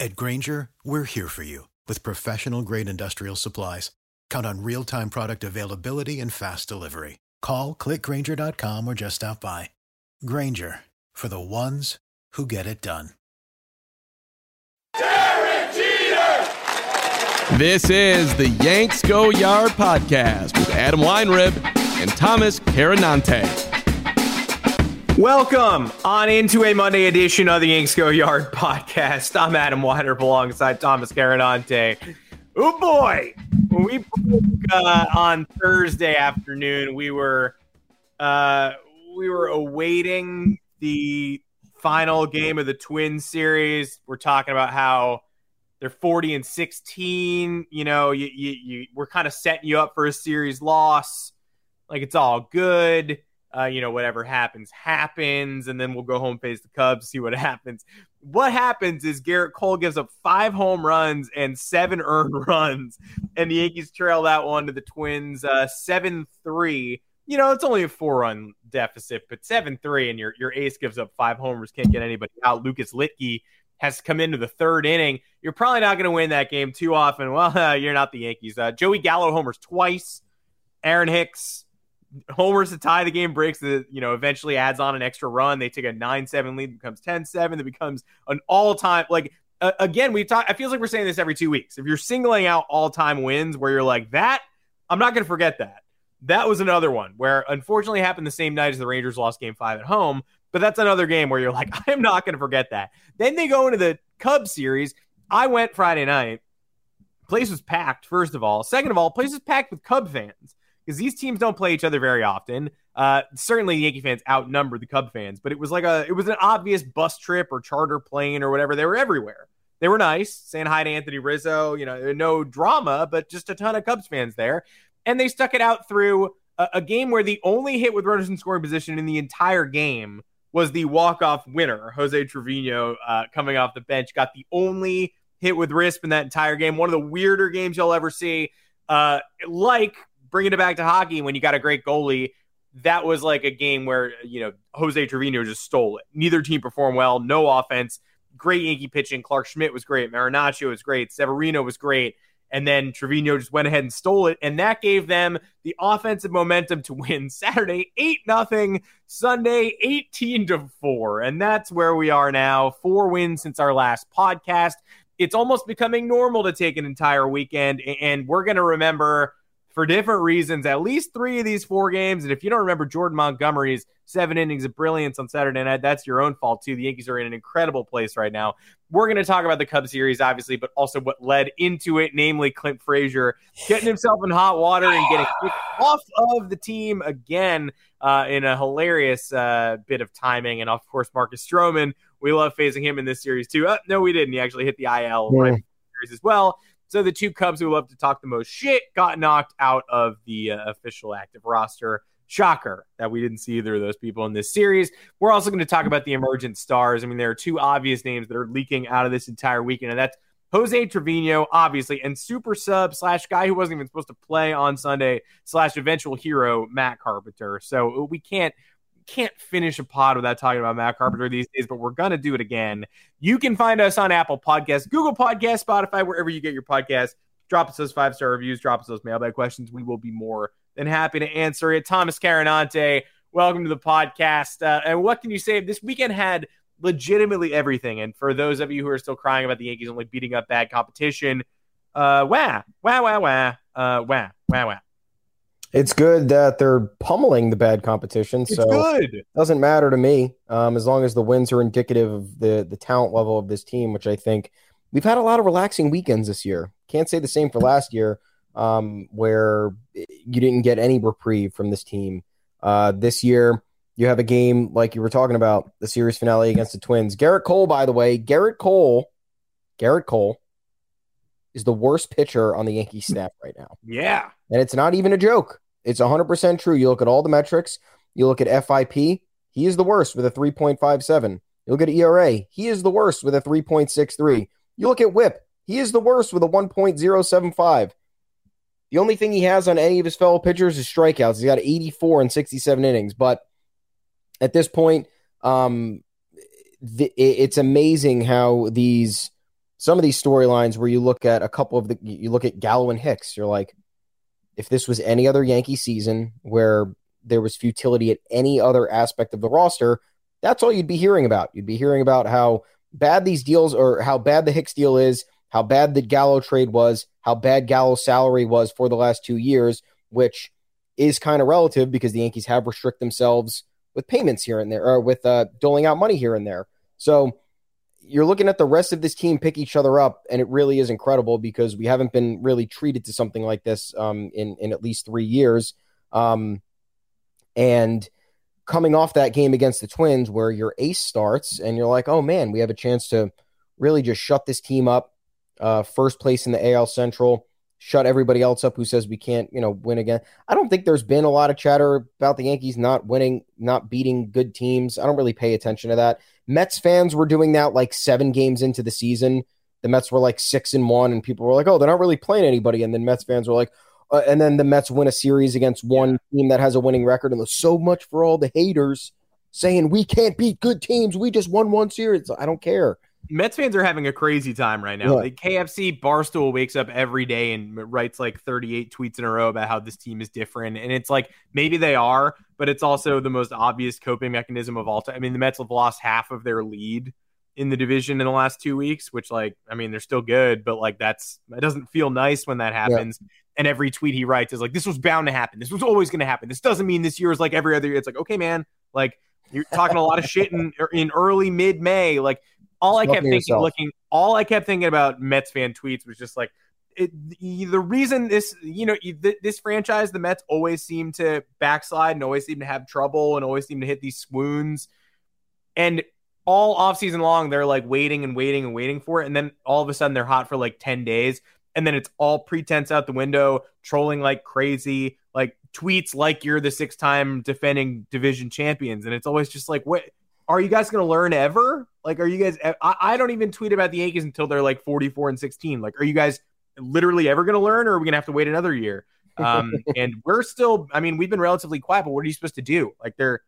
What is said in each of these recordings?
At Grainger, we're here for you with professional grade industrial supplies. Count on real time product availability and fast delivery. Call clickgrainger.com or just stop by. Grainger for the ones who get it done. Derek Jeter! This is the Yanks Go Yard podcast with Adam Weinrib and Thomas Carannante. Welcome on into a Monday edition of the Yanks Go Yard podcast. I'm Adam Weinrib alongside Thomas Carannante. Oh boy, when we uh, on Thursday afternoon, we were uh, we were awaiting the final game of the Twin series. We're talking about how they're 40 and 16. You know, you, you, you we're kind of setting you up for a series loss. Like it's all good uh, you know, whatever happens, happens, and then we'll go home, face the Cubs, see what happens. What happens is Gerrit Cole gives up five home runs and seven earned runs, and the Yankees trail that one to the Twins uh, 7 3. You know, it's only a four run deficit, but 7 3, and your, your ace gives up five homers, can't get anybody out. Lucas Luetge has come into the third inning. You're probably not going to win that game too often. Well, uh, you're not the Yankees. Uh, Joey Gallo homers twice. Aaron Hicks homers to tie the game breaks that you know eventually adds on an extra run. They take a 9-7 lead becomes 10-7 that becomes an all-time like uh, again we talk it feels like we're saying this every two weeks. If you're singling out all-time wins where you're like that i'm not going to forget that. That was another one where unfortunately happened the same night as the rangers lost game five at home but that's another game where you're like i'm not going to forget that. Then they go into the cubs series. I went friday night. Place was packed first of all. Second of all place was packed with cub fans because these teams don't play each other very often. Uh, certainly, Yankee fans outnumber the Cub fans, but it was like a it was an obvious bus trip or charter plane or whatever. They were everywhere. They were nice, saying hi to Anthony Rizzo. You know, no drama, but just a ton of Cubs fans there, and they stuck it out through a, a game where the only hit with runners in scoring position in the entire game was the walk off winner, Jose Trevino, uh, coming off the bench, got the only hit with RISP in that entire game. One of the weirder games you'll ever see. Uh, like bringing it back to hockey when you got a great goalie, that was like a game where, you know, Jose Trevino just stole it. Neither team performed well, no offense. Great Yankee pitching. Clarke Schmidt was great. Marinaccio was great. Severino was great. And then Trevino just went ahead and stole it. And that gave them the offensive momentum to win Saturday 8 nothing, Sunday 18 to 4. And that's where we are now. Four wins since our last podcast. It's almost becoming normal to take an entire weekend. And we're going to remember for different reasons, at least three of these four games. And if you don't remember Jordan Montgomery's seven innings of brilliance on Saturday night, that's your own fault too. The Yankees are in an incredible place right now. We're going to talk about the Cubs series, obviously, but also what led into it, namely Clint Frazier getting himself in hot water and getting off of the team again uh, in a hilarious uh, bit of timing. And of course, Marcus Stroman. We love facing him in this series too. Uh, no, we didn't. He actually hit the IL yeah. right series as well. So the two Cubs who love to talk the most shit got knocked out of the uh, official active roster. Shocker that we didn't see either of those people in this series. We're also going to talk about the emergent stars. I mean, there are two obvious names that are leaking out of this entire weekend, and that's Jose Trevino, obviously, and super sub slash guy who wasn't even supposed to play on Sunday slash eventual hero Matt Carpenter. So we can't can't finish a pod without talking about Matt Carpenter these days, but we're gonna do it again. You can find us on Apple Podcasts, Google Podcasts, Spotify, wherever you get your podcasts. drop us those five star reviews, drop us those mailbag questions. We will be more than happy to answer it. Thomas Carannante, welcome to the podcast. Uh, and what can you say? This weekend had legitimately everything. And for those of you who are still crying about the Yankees only beating up bad competition, uh, wah, wah, wah, wah, uh, wah, wah, wah. It's good that they're pummeling the bad competition. It's so good. it doesn't matter to me um, as long as the wins are indicative of the the talent level of this team, which I think we've had a lot of relaxing weekends this year. Can't say the same for last year, um, where you didn't get any reprieve from this team. Uh, this year, you have a game like you were talking about the series finale against the Twins. Gerrit Cole, by the way, Gerrit Cole, Gerrit Cole is the worst pitcher on the Yankee staff right now. Yeah. And it's not even a joke. It's 100% true. You look at all the metrics, you look at FIP, he is the worst with a 3.57. You look at ERA, he is the worst with a 3.63. You look at whip, he is the worst with a 1.075. The only thing he has on any of his fellow pitchers is strikeouts. He's got 84 and 67 innings. But at this point, um, the, it's amazing how these some of these storylines where you look at a couple of the you look at Gallo and Hicks, you're like, if this was any other Yankee season where there was futility at any other aspect of the roster, that's all you'd be hearing about. You'd be hearing about how bad these deals or how bad the Hicks deal is, how bad the Gallo trade was, how bad Gallo's salary was for the last two years, which is kind of relative because the Yankees have restrict themselves with payments here and there, or with uh, doling out money here and there. So you're looking at the rest of this team pick each other up, and it really is incredible because we haven't been really treated to something like this um, in in at least three years. Um, and coming off that game against the Twins, where your ace starts, and you're like, oh man, we have a chance to really just shut this team up. Uh, first place in the AL Central, shut everybody else up who says we can't, you know, win again. I don't think there's been a lot of chatter about the Yankees not winning, not beating good teams. I don't really pay attention to that. Mets fans were doing that like seven games into the season. The Mets were like six and one, and people were like, "Oh, they're not really playing anybody." And then Mets fans were like, uh, and then the Mets win a series against one team that has a winning record, and there's so much for all the haters saying we can't beat good teams. We just won one series. I don't care. Mets fans are having a crazy time right now. Yeah. The KFC Barstool wakes up every day and writes like 38 tweets in a row about how this team is different. And it's like maybe they are, but it's also the most obvious coping mechanism of all time. I mean, the Mets have lost half of their lead in the division in the last two weeks, which like I mean they're still good, but like that's it doesn't feel nice when that happens. And every tweet he writes is like, "This was bound to happen. This was always going to happen. This doesn't mean this year is like every other year." It's like, okay, man, like you're talking a lot of shit in er, in early mid May. Like all I kept thinking, yourself. looking, all I kept thinking about Mets fan tweets was just like. It, the reason this, you know, this franchise, the Mets always seem to backslide and always seem to have trouble and always seem to hit these swoons. And all offseason long, they're like waiting and waiting and waiting for it. And then all of a sudden, they're hot for like 10 days. And then it's all pretense out the window, trolling like crazy, like tweets like you're the six time defending division champions. And it's always just like, what are you guys going to learn ever? Like, are you guys, I, I don't even tweet about the Yankees until they're like 44 and 16. Like, are you guys literally ever going to learn or are we going to have to wait another year? Um, and we're still, I mean, we've been relatively quiet, but what are you supposed to do? Like, they're,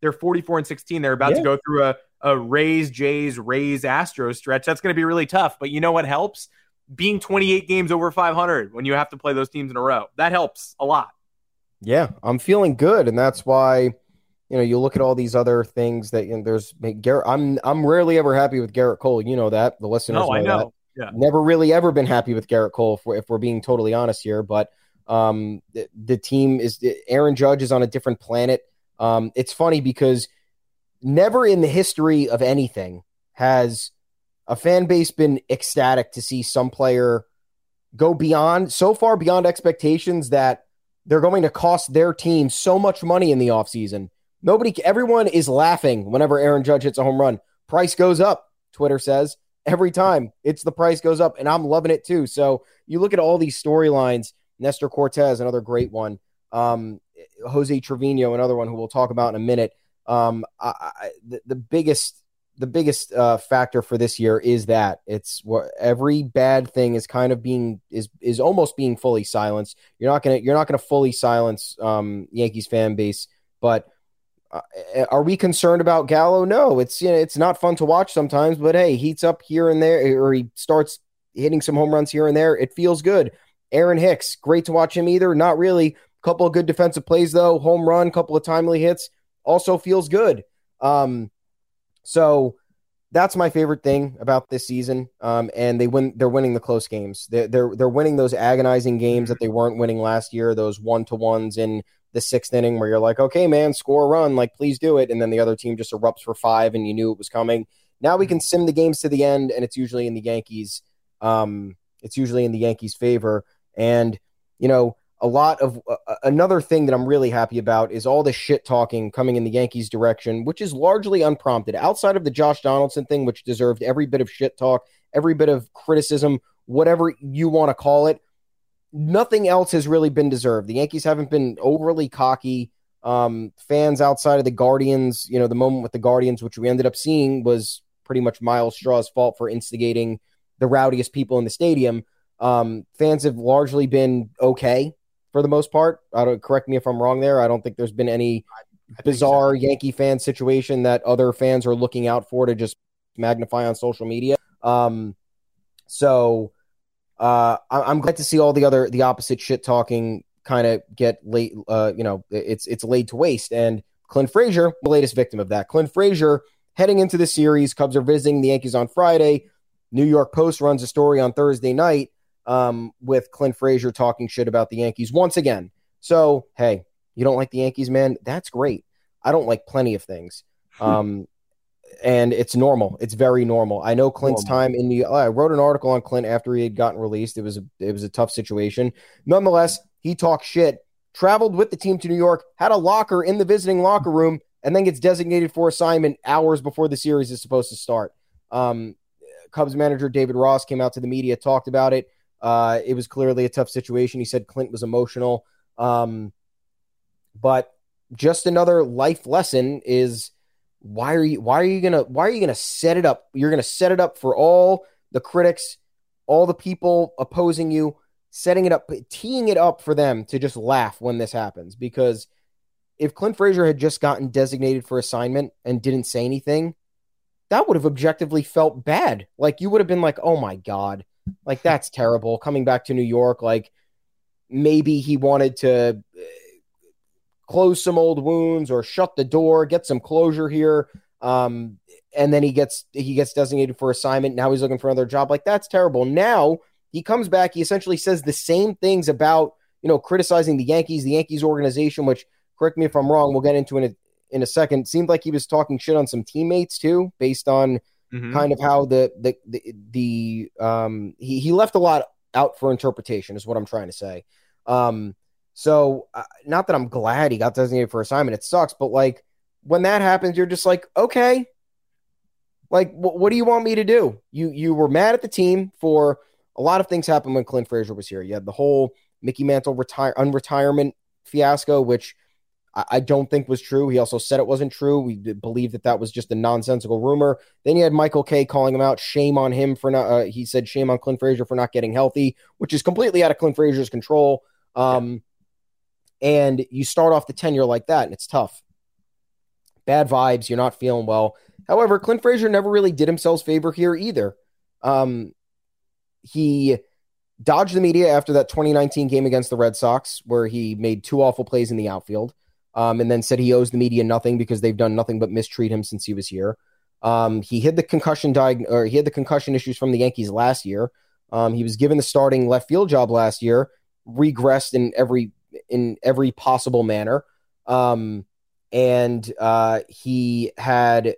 they're 44 and 16. They're about Yeah. to go through a, a Rays, Jays, Rays, Astros stretch. That's going to be really tough. But you know what helps? Being 28 games over 500 when you have to play those teams in a row. That helps a lot. Yeah, I'm feeling good, and that's why you know you look at all these other things that you know, there's Gerrit. I'm I'm rarely ever happy with Gerrit Cole. You know that the listeners No, I that. Yeah. Never really ever been happy with Gerrit Cole if we're, if we're being totally honest here. But um, the, the team is Aaron Judge is on a different planet. Um, it's funny because never in the history of anything has a fan base been ecstatic to see some player go beyond so far beyond expectations that they're going to cost their team so much money in the offseason. Nobody everyone is laughing whenever Aaron Judge hits a home run. Price goes up, Twitter says. Every time it's the price goes up, and I'm loving it too. So you look at all these storylines. Nestor Cortes, another great one. Um, Jose Trevino, another one who we'll talk about in a minute. Um, I, I, the, the biggest the biggest uh, factor for this year is that it's what every bad thing is kind of being is is almost being fully silenced. You're not gonna you're not gonna fully silence um, Yankees fan base, but are we concerned about Gallo? No, it's you know, it's not fun to watch sometimes, but hey, heats up here and there, or he starts hitting some home runs here and there. It feels good. Aaron Hicks, great to watch him either. Not really. Couple of good defensive plays though. Home run, couple of timely hits. Also feels good. Um, so that's my favorite thing about this season. Um, and they win. They're winning the close games. They're they're, they're winning those agonizing games that they weren't winning last year. Those one to ones in the sixth inning where you're like, okay, man, score a run, like please do it, and then the other team just erupts for five, and you knew it was coming. Now we can sim the games to the end, and it's usually in the Yankees. Um, it's usually in the Yankees' favor, and you know a lot of uh, uh, another thing that I'm really happy about is all the shit talking coming in the Yankees' direction, which is largely unprompted. Outside of the Josh Donaldson thing, which deserved every bit of shit talk, every bit of criticism, whatever you want to call it, nothing else has really been deserved. The Yankees haven't been overly cocky. Um, fans outside of the Guardians, you know, the moment with the Guardians, which we ended up seeing, was pretty much Myles Straw's fault for instigating the rowdiest people in the stadium. Um, fans have largely been okay for the most part. I don't correct me if I'm wrong there. I don't think there's been any bizarre so. Yankee fan situation that other fans are looking out for to just magnify on social media. Um, so uh, I- am glad to see all the other the opposite shit talking kind of get late. Uh, you know, it's it's laid to waste. And Clint Frazier, the latest victim of that. Clint Frazier heading into the series. Cubs are visiting the Yankees on Friday. New York Post runs a story on Thursday night um, with Clint Frazier talking shit about the Yankees once again. So, hey, you don't like the Yankees, man? That's great. I don't like plenty of things. Um, and it's normal. It's very normal. I know Clint's normal. time in the. I wrote an article on Clint after he had gotten released. It was a, it was a tough situation. Nonetheless, he talked shit. Traveled with the team to New York, had a locker in the visiting locker room, and then gets designated for assignment hours before the series is supposed to start. Um, Cubs manager David Ross came out to the media, talked about it. Uh, it was clearly a tough situation. He said Clint was emotional. Um, but just another life lesson is why are you why are you gonna why are you gonna set it up? You're gonna set it up for all the critics, all the people opposing you, setting it up, teeing it up for them to just laugh when this happens. Because if Clint Frazier had just gotten designated for assignment and didn't say anything, that would have objectively felt bad. Like you would have been like, oh my God, like that's terrible. Coming back to New York, like maybe he wanted to close some old wounds or shut the door, get some closure here. Um, and then he gets he gets designated for assignment. Now he's looking for another job. Like that's terrible. Now he comes back. He essentially says the same things about you know criticizing the Yankees, the Yankees organization. Which correct me if I'm wrong. We'll get into in a, in a second. Seemed like he was talking shit on some teammates too, based on mm-hmm. kind of how the the the, the um he, he left a lot out for interpretation is what I'm trying to say. Um, so uh, not that I'm glad he got designated for assignment. It sucks, but like when that happens, you're just like, okay, like wh- what do you want me to do? You you were mad at the team for a lot of things happened when Clint Frazier was here. You had the whole Mickey Mantle retire unretirement fiasco, which I, don't think was true. He also said it wasn't true. We believe that that was just a nonsensical rumor. Then you had Michael Kay calling him out. Shame on him for not. Uh, he said shame on Clint Frazier for not getting healthy, which is completely out of Clint Frazier's control. Um, and you start off the tenure like that, and it's tough. Bad vibes. You're not feeling well. However, Clint Frazier never really did himself favor here either. Um, he dodged the media after that 2019 game against the Red Sox, where he made two awful plays in the outfield um, and then said he owes the media nothing because they've done nothing but mistreat him since he was here. Um, he hid the concussion diag- or he had the concussion issues from the Yankees last year. Um, he was given the starting left field job last year, regressed in every in every possible manner. Um, and uh, he had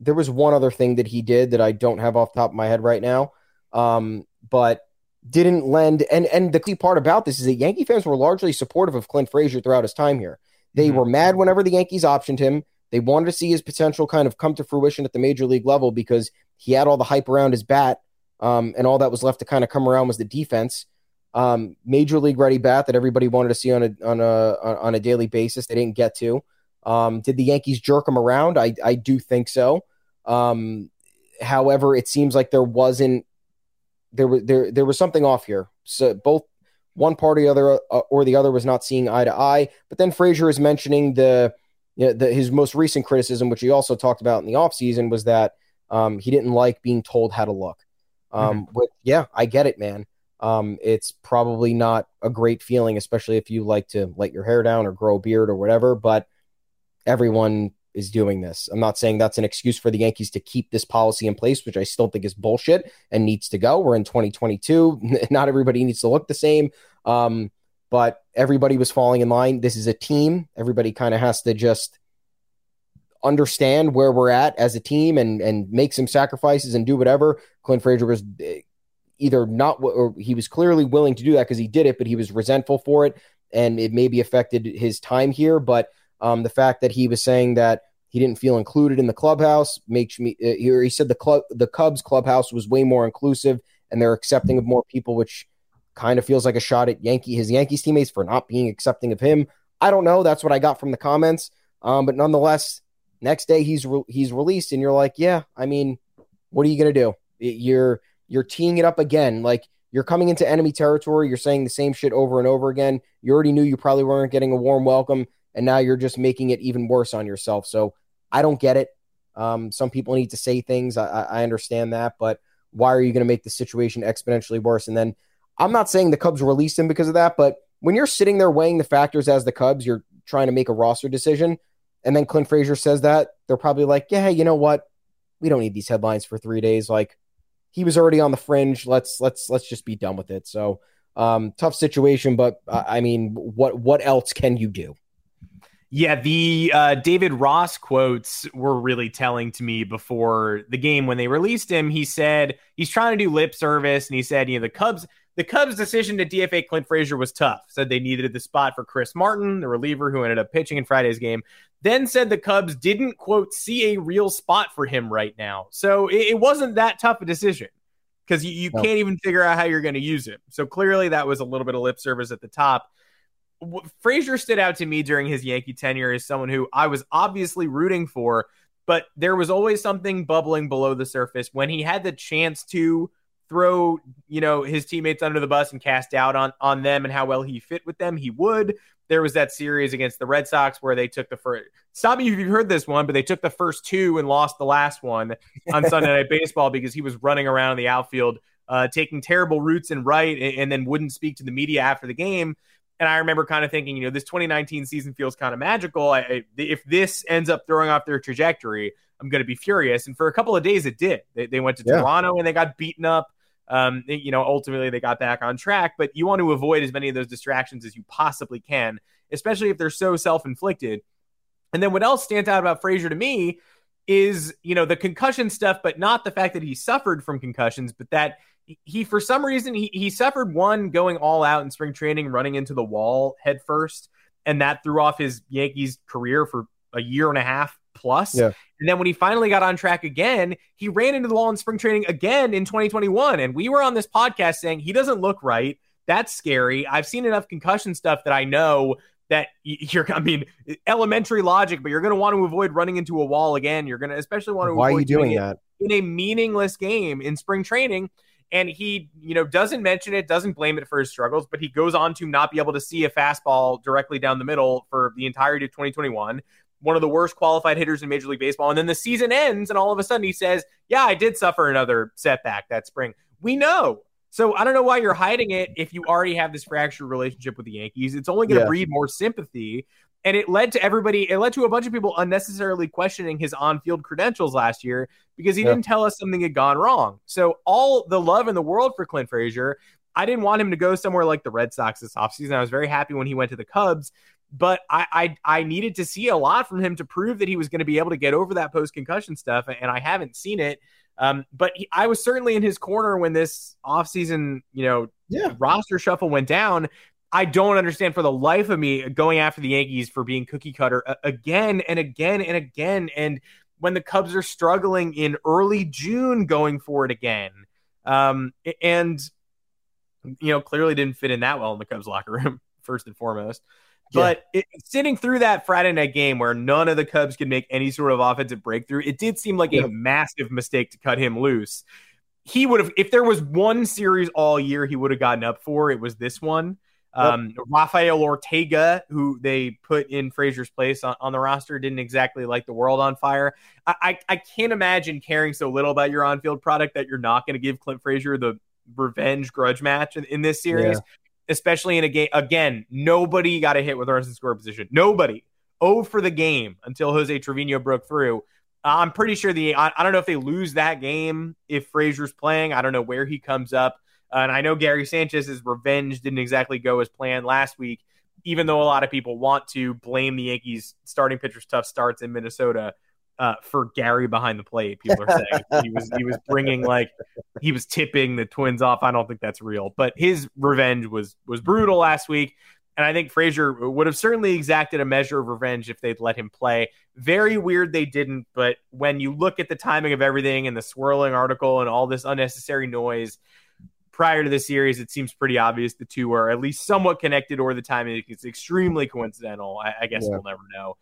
there was one other thing that he did that I don't have off the top of my head right now. Um, but didn't lend and and the key part about this is that Yankee fans were largely supportive of Clint Frazier throughout his time here. They mm-hmm. were mad whenever the Yankees optioned him. They wanted to see his potential kind of come to fruition at the major league level because he had all the hype around his bat, um, and all that was left to kind of come around was the defense. Um, major league ready bat that everybody wanted to see on a on a on a daily basis. They didn't get to. Um, did the Yankees jerk him around? I I do think so. Um, however, it seems like there wasn't there was there there was something off here. So both one party other uh, or the other was not seeing eye to eye. But then Frazier is mentioning the, you know, the his most recent criticism, which he also talked about in the offseason, was that um, he didn't like being told how to look. Um, mm-hmm. But yeah, I get it, man. Um, it's probably not a great feeling, especially if you like to let your hair down or grow a beard or whatever. But everyone is doing this. I'm not saying that's an excuse for the Yankees to keep this policy in place, which I still think is bullshit and needs to go. We're in 2022. Not everybody needs to look the same. Um, but everybody was falling in line. This is a team. Everybody kind of has to just understand where we're at as a team and and make some sacrifices and do whatever. Clint Frazier was eh, either not or he was clearly willing to do that because he did it, but he was resentful for it and it maybe affected his time here. But um, the fact that he was saying that he didn't feel included in the clubhouse makes me. Uh, he said the club, the Cubs clubhouse was way more inclusive and they're accepting of more people, which kind of feels like a shot at Yankee his Yankees teammates for not being accepting of him. I don't know. That's what I got from the comments. Um, but nonetheless, next day he's re- he's released, and you're like, yeah. I mean, what are you gonna do? You're you're teeing it up again. Like you're coming into enemy territory. You're saying the same shit over and over again. You already knew you probably weren't getting a warm welcome, and now you're just making it even worse on yourself. So I don't get it. Um, some people need to say things. I, I understand that, but why are you going to make the situation exponentially worse? And then I'm not saying the Cubs released him because of that, but when you're sitting there weighing the factors as the Cubs, you're trying to make a roster decision, and then Clint Frazier says that, they're probably like, yeah, you know what? We don't need these headlines for three days. Like he was already on the fringe. Let's let's let's just be done with it. So um, tough situation, but I mean, what what else can you do? Yeah, the uh, David Ross quotes were really telling to me before the game when they released him. He said he's trying to do lip service, and he said, you know, the Cubs the Cubs' decision to DFA Clint Frazier was tough. Said they needed the spot for Chris Martin, the reliever who ended up pitching in Friday's game. Then said the Cubs didn't, quote, see a real spot for him right now. So it, it wasn't that tough a decision because you, you no. can't even figure out how you're going to use him. So clearly that was a little bit of lip service at the top. Frazier stood out to me during his Yankee tenure as someone who I was obviously rooting for, but there was always something bubbling below the surface when he had the chance to throw, you know, his teammates under the bus and cast doubt on on them and how well he fit with them, he would. There was that series against the Red Sox where they took the first. Stop me if you've heard this one, but they took the first two and lost the last one on Sunday Night Baseball because he was running around in the outfield, uh, taking terrible routes and right, and, and then wouldn't speak to the media after the game. And I remember kind of thinking, you know, this 2019 season feels kind of magical. I, I, if this ends up throwing off their trajectory, I'm going to be furious. And for a couple of days, it did. They, they went to yeah. Toronto and they got beaten up. Um, you know, ultimately they got back on track, but you want to avoid as many of those distractions as you possibly can, especially if they're so self inflicted. And then what else stands out about Frazier to me is, you know, the concussion stuff, but not the fact that he suffered from concussions, but that he, for some reason, he, he suffered one going all out in spring training, running into the wall head first, and that threw off his Yankees career for a year and a half plus. Yeah. And then when he finally got on track again, he ran into the wall in spring training again in 2021. And we were on this podcast saying he doesn't look right. That's scary. I've seen enough concussion stuff that I know that you're, I mean, elementary logic, but you're going to want to avoid running into a wall again. You're going to especially want to Why are you doing, doing that? In a meaningless game in spring training. And he, you know, doesn't mention it, doesn't blame it for his struggles, but he goes on to not be able to see a fastball directly down the middle for the entirety of 2021 one of the worst qualified hitters in Major League Baseball. And then the season ends, and all of a sudden he says, Yeah, I did suffer another setback that spring. We know. So I don't know why you're hiding it if you already have this fractured relationship with the Yankees. It's only going to yeah. breed more sympathy. And it led to everybody, it led to a bunch of people unnecessarily questioning his on field credentials last year because he yeah. didn't tell us something had gone wrong. So, all the love in the world for Clint Frazier, I didn't want him to go somewhere like the Red Sox this offseason. I was very happy when he went to the Cubs but I, I, I needed to see a lot from him to prove that he was going to be able to get over that post concussion stuff, and I haven't seen it. Um, but he, I was certainly in his corner when this offseason, you know, yeah. roster shuffle went down. I don't understand for the life of me going after the Yankees for being cookie cutter again and again and again. And when the Cubs are struggling in early June going for it again, um, and you know, clearly didn't fit in that well in the Cubs locker room first and foremost. But yeah. it, sitting through that Friday night game where none of the Cubs could make any sort of offensive breakthrough, it did seem like yeah. a massive mistake to cut him loose. He would have, if there was one series all year he would have gotten up for, it was this one. Um, yep. Rafael Ortega, who they put in Frazier's place on, on, the roster, didn't exactly light the world on fire. I, I, I can't imagine caring so little about your on field product that you're not going to give Clint Frazier the revenge grudge match in, in this series, yeah. Especially in a game. Again, nobody got a hit with runners in score position. Nobody. Oh for the game until Jose Trevino broke through. I'm pretty sure the I, I, don't know if they lose that game if Frazier's playing. I don't know where he comes up. And I know Gary Sanchez's revenge didn't exactly go as planned last week, even though a lot of people want to blame the Yankees starting pitchers' tough starts in Minnesota uh, for Gary behind the plate. People are saying he was he was bringing like he was tipping the Twins off. I don't think that's real, but his revenge was was brutal last week. And I think Frazier would have certainly exacted a measure of revenge if they'd let him play. Very weird they didn't, but when you look at the timing of everything and the swirling article and all this unnecessary noise prior to the series, it seems pretty obvious the two are at least somewhat connected, or the timing is extremely coincidental. I, I guess yeah. we'll never know.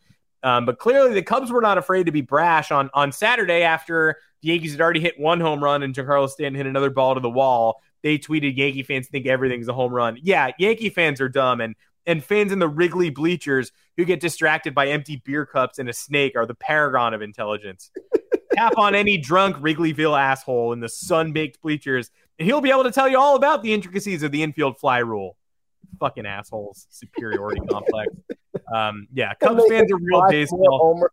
Um, but clearly, the Cubs were not afraid to be brash on on Saturday after the Yankees had already hit one home run and Giancarlo Stanton hit another ball to the wall they tweeted Yankee fans think everything's a home run. Yeah, Yankee fans are dumb and and fans in the Wrigley bleachers who get distracted by empty beer cups and a snake are the paragon of intelligence. Tap on any drunk Wrigleyville asshole in the sun-baked bleachers and he'll be able to tell you all about the intricacies of the infield fly rule. Fucking assholes, superiority complex. Um, yeah, Cubs fans are real baseball.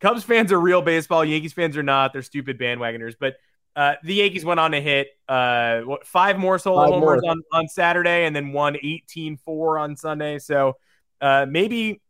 Cubs fans are real baseball. Yankees fans are not. They're stupid bandwagoners. But uh, the Yankees went on to hit uh, what, five more solo five homers more. on, on Saturday and then won 18 4 on Sunday. So uh, maybe,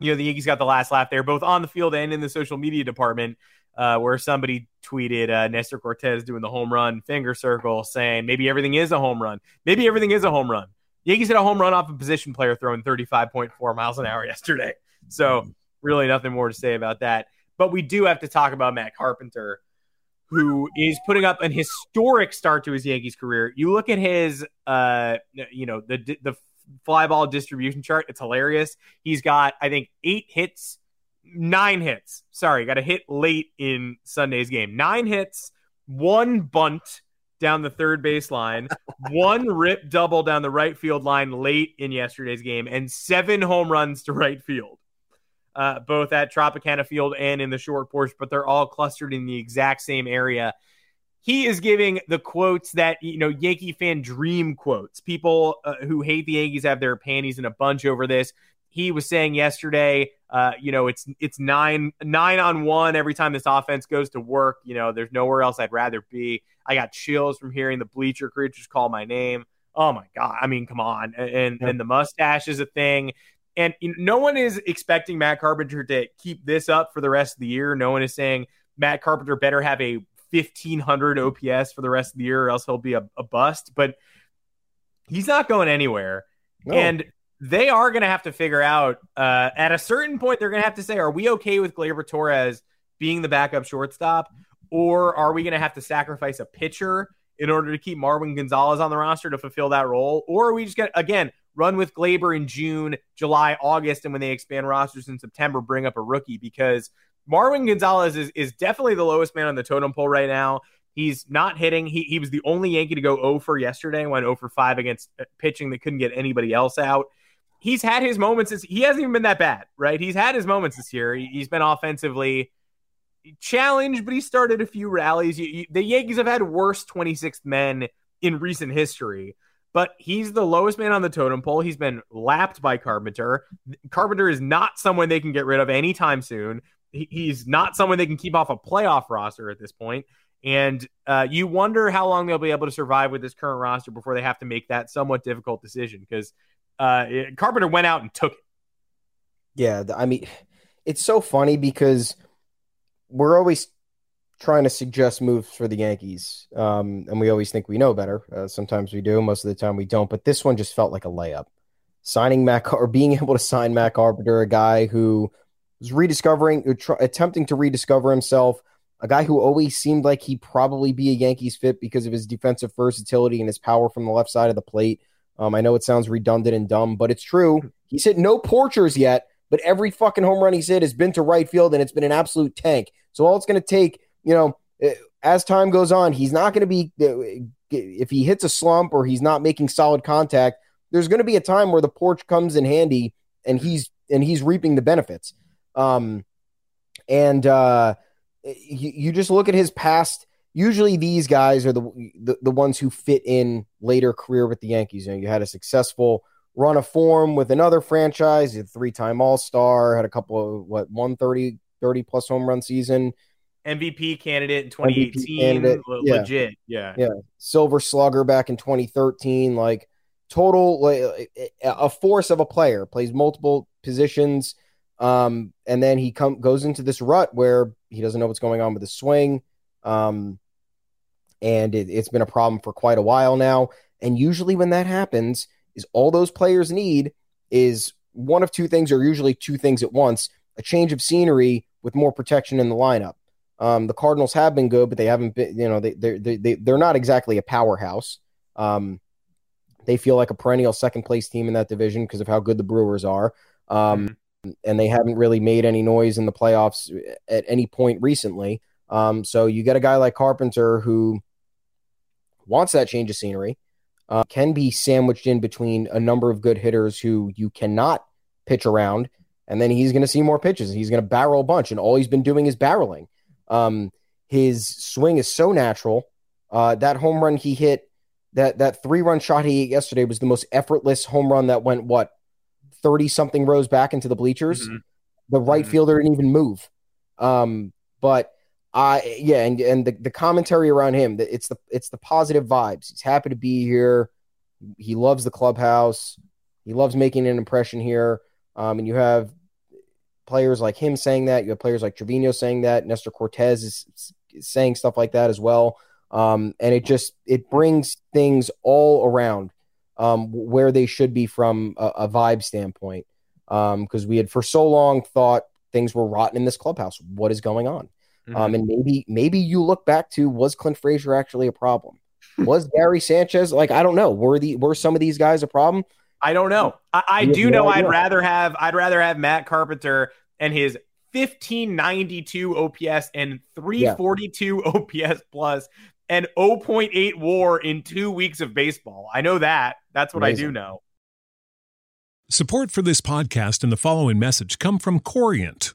you know, the Yankees got the last laugh there, both on the field and in the social media department, uh, where somebody tweeted uh, Nestor Cortes doing the home run finger circle saying maybe everything is a home run. Maybe everything is a home run. Yankees hit a home run off a position player throwing 35.4 miles an hour yesterday. So, really, nothing more to say about that. But we do have to talk about Matt Carpenter who is putting up an historic start to his Yankees career. You look at his, uh, you know, the the fly ball distribution chart. It's hilarious. He's got, I think, eight hits, nine hits. Sorry, got a hit late in Sunday's game. Nine hits, one bunt down the third base line, one rip double down the right field line late in yesterday's game, and seven home runs to right field uh, both at Tropicana Field and in the short porch, but they're all clustered in the exact same area. He is giving the quotes that you know Yankee fan dream quotes. People uh, who hate the Yankees have their panties in a bunch over this. He was saying yesterday, uh, you know, it's it's nine nine on one every time this offense goes to work. You know, there's nowhere else I'd rather be. I got chills from hearing the bleacher creatures call my name. Oh my god! I mean, come on. And yeah. and the mustache is a thing. And you know, no one is expecting Matt Carpenter to keep this up for the rest of the year. No one is saying Matt Carpenter better have a 1500 OPS for the rest of the year or else he'll be a, a bust. But he's not going anywhere. No. And they are going to have to figure out uh, at a certain point, they're going to have to say, are we okay with Gleyber Torres being the backup shortstop? Or are we going to have to sacrifice a pitcher in order to keep Marwin Gonzalez on the roster to fulfill that role? Or are we just going to, again, run with Gleyber in June, July, August, and when they expand rosters in September, bring up a rookie because Marwin Gonzalez is, is definitely the lowest man on the totem pole right now. He's not hitting. He, he was the only Yankee to go 0 for yesterday, went 0 for 5 against uh, pitching that couldn't get anybody else out. He's had his moments. He hasn't even been that bad, right? He's had his moments this year. He's been offensively challenged, but he started a few rallies. The Yankees have had worse 26th men in recent history but he's the lowest man on the totem pole. He's been lapped by Carpenter. Carpenter is not someone they can get rid of anytime soon. he's not someone they can keep off a playoff roster at this point. And uh, you wonder how long they'll be able to survive with this current roster before they have to make that somewhat difficult decision because uh, Carpenter went out and took it. Yeah, I mean, it's so funny because we're always trying to suggest moves for the Yankees. Um, and we always think we know better. Uh, sometimes we do, most of the time we don't. But this one just felt like a layup. Signing Mac or being able to sign Mac Carpenter, a guy who was rediscovering, attempting to rediscover himself, a guy who always seemed like he'd probably be a Yankees fit because of his defensive versatility and his power from the left side of the plate. Um, I know it sounds redundant and dumb, but it's true. He's hit no porchers yet, but every fucking home run he's hit has been to right field, and it's been an absolute tank. So all it's going to take you know, eh, as time goes on, he's not going to be, eh, if he hits a slump or he's not making solid contact, there's going to be a time where the porch comes in handy and he's and he's reaping the benefits. Um, and uh, you, you just look at his past. Usually, these guys are the, the the ones who fit in later career with the Yankees. You know, you had a successful run of form with another franchise, a three time All Star, had a couple of what 130 30 plus home run season. MVP candidate in 2018. Candidate, yeah. Legit. Yeah. Yeah. Silver slugger back in 2013. Like total, like, a force of a player, plays multiple positions. Um, and then he come goes into this rut where he doesn't know what's going on with his swing. Um, and it, it's been a problem for quite a while now. And usually when that happens, is all those players need is one of two things, or usually two things at once: a change of scenery with more protection in the lineup. Um, the Cardinals have been good, but they haven't been. You know, they they they they're not exactly a powerhouse. Um, they feel like a perennial second place team in that division because of how good the Brewers are. Um, mm-hmm and they haven't really made any noise in the playoffs at any point recently. Um, so you get a guy like Carpenter who wants that change of scenery, uh, can be sandwiched in between a number of good hitters who you cannot pitch around, and then he's going to see more pitches. He's going to barrel a bunch, and all he's been doing is barreling. Um, his swing is so natural. Uh, that home run he hit, that that three run shot he hit yesterday was the most effortless home run that went what thirty something rows back into the bleachers. Mm-hmm. The right mm-hmm. fielder didn't even move. Um, but I yeah, and and the, the commentary around him, it's the it's the positive vibes. He's happy to be here. He loves the clubhouse. He loves making an impression here. Um, and you have players like him saying that. You have players like Trevino saying that. Nestor Cortes is, is saying stuff like that as well. Um, and it just it brings things all around um, where they should be from a, a vibe standpoint. Because um, we had for so long thought things were rotten in this clubhouse. What is going on? Um, mm-hmm. Um, and maybe maybe you look back to was Clint Frazier actually a problem? was Gary Sanchez like I don't know were the were some of these guys a problem? I don't know. I, I do know I'd rather have I'd rather have Matt Carpenter and his 1592 OPS and 342 yeah. OPS plus and 0.8 WAR in two weeks of baseball. I know that. That's what Amazing. I do know. Support for this podcast and the following message come from Corient.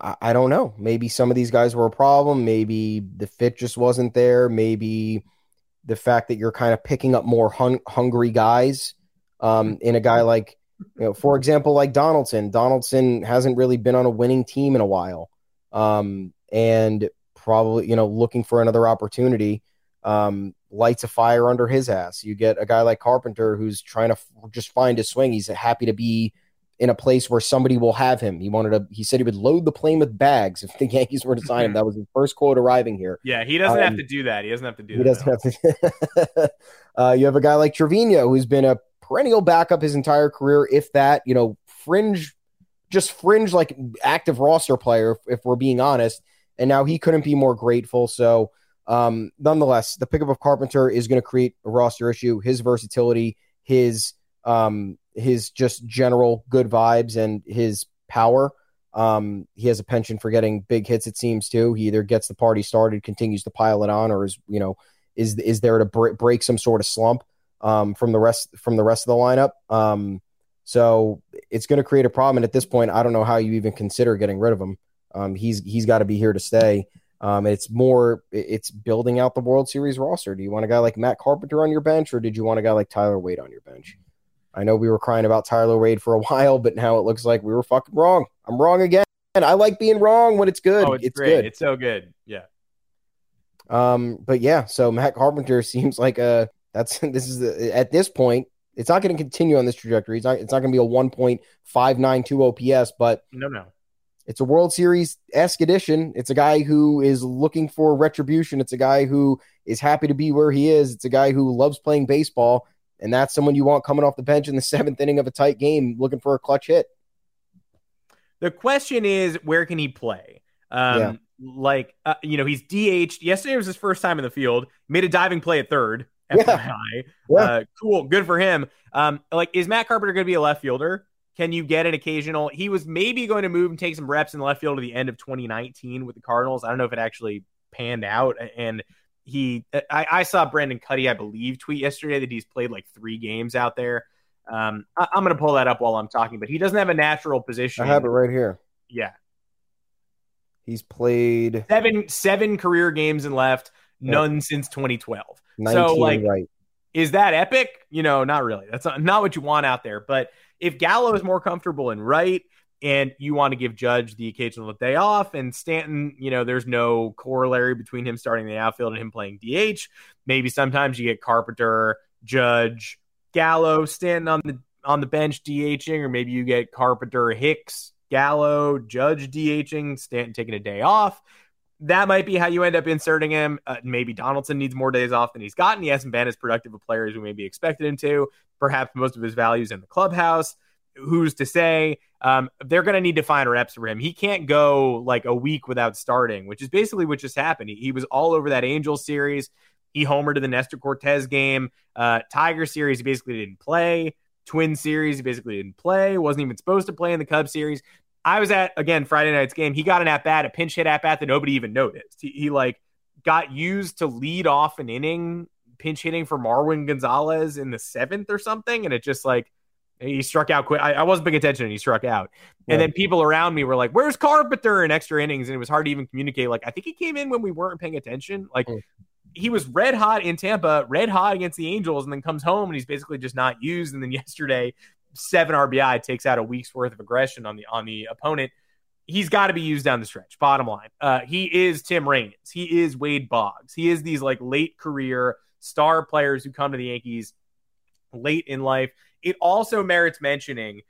I, I don't know. Maybe some of these guys were a problem. Maybe the fit just wasn't there. Maybe the fact that you're kind of picking up more hun- hungry guys um, in a guy like, you know, for example, like Donaldson. Donaldson hasn't really been on a winning team in a while, um, and probably you know looking for another opportunity. Um, lights a fire under his ass. You get a guy like Carpenter who's trying to f- just find his swing. He's happy to be in a place where somebody will have him. He wanted to. He said he would load the plane with bags if the Yankees were to sign him. That was his first quote arriving here. Yeah, he doesn't um, have to do that. He doesn't have to do. He doesn't have to. uh, you have a guy like Trevino who's been a perennial backup his entire career, if that. You know, fringe, just fringe like active roster player, if, if we're being honest. And now he couldn't be more grateful. So, um, nonetheless, the pickup of Carpenter is going to create a roster issue. His versatility, his um, his just general good vibes and his power. Um, he has a penchant for getting big hits. It seems too. He either gets the party started, continues to pile it on, or is you know is is there to break some sort of slump um, from the rest from the rest of the lineup. Um, so it's going to create a problem. And at this point, I don't know how you even consider getting rid of him. Um, he's he's got to be here to stay. Um, it's more it's building out the World Series roster. Do you want a guy like Matt Carpenter on your bench, or did you want a guy like Tyler Wade on your bench? I know we were crying about Tyler Wade for a while, but now it looks like we were fucking wrong. I'm wrong again. I like being wrong when it's good. Oh, it's, it's great. good. It's so good. Yeah. Um, but yeah, so Matt Carpenter seems like a that's this is the, at this point it's not going to continue on this trajectory. It's not it's not going to be a 1.592 OPS, but no, no, it's a World Series esque edition. It's a guy who is looking for retribution. It's a guy who is happy to be where he is. It's a guy who loves playing baseball and that's someone you want coming off the bench in the seventh inning of a tight game looking for a clutch hit. The question is, where can he play? Um, yeah. Like, uh, you know, he's DH. Yesterday was his first time in the field. Made a diving play at third. FYI. Yeah. yeah. Uh, cool. Good for him. Um, like, is Matt Carpenter going to be a left fielder? Can you get an occasional? He was maybe going to move and take some reps in the left field at the end of 2019 with the Cardinals. I don't know if it actually panned out. And he I, I, saw Brendan Kuty, I believe, tweet yesterday that he's played like three games out there. Um, I, am going to pull that up while I'm talking, but he doesn't have a natural position. I have it right here. Yeah, he's played seven seven career games and left, none yep. since 2012. So like, right. is that epic? You know, not really. That's not, not what you want out there. But if Gallo is more comfortable in right, and you want to give Judge the occasional day off. And Stanton, you know, there's no corollary between him starting the outfield and him playing DH. Maybe sometimes you get Carpenter, Judge, Gallo, Stanton on the on the bench DHing, or maybe you get Carpenter, Hicks, Gallo, Judge DHing, Stanton taking a day off. That might be how you end up inserting him. Uh, maybe Donaldson needs more days off than he's gotten. He hasn't been as productive a player as we maybe expected him to. Perhaps most of his values in the clubhouse who's to say? Um, they're going to need to find reps for him. He can't go like a week without starting, which is basically what just happened. He, he was all over that Angels series. He homered to the Nestor Cortes game. Uh, Tiger series, he basically didn't play. Twin series, he basically didn't play. Wasn't even supposed to play in the Cubs series. I was at again Friday night's game. He got an at bat, a pinch hit at bat that nobody even noticed. He, he like got used to lead off an inning, pinch hitting for Marwin Gonzalez in the seventh or something, and it just like he struck out quick. I, I, wasn't paying attention and he struck out. And then people around me were like, Where's Carpenter in extra innings? And it was hard to even communicate. Like, I think he came in when we weren't paying attention. Like, mm. he was red hot in Tampa, red hot against the Angels, and then comes home and he's basically just not used. And then yesterday, seven RBI takes out a week's worth of aggression on the on the opponent. He's got to be used down the stretch. Bottom line, uh, he is Tim Raines. He is Wade Boggs. He is these like late career star players who come to the Yankees late in life it also merits mentioning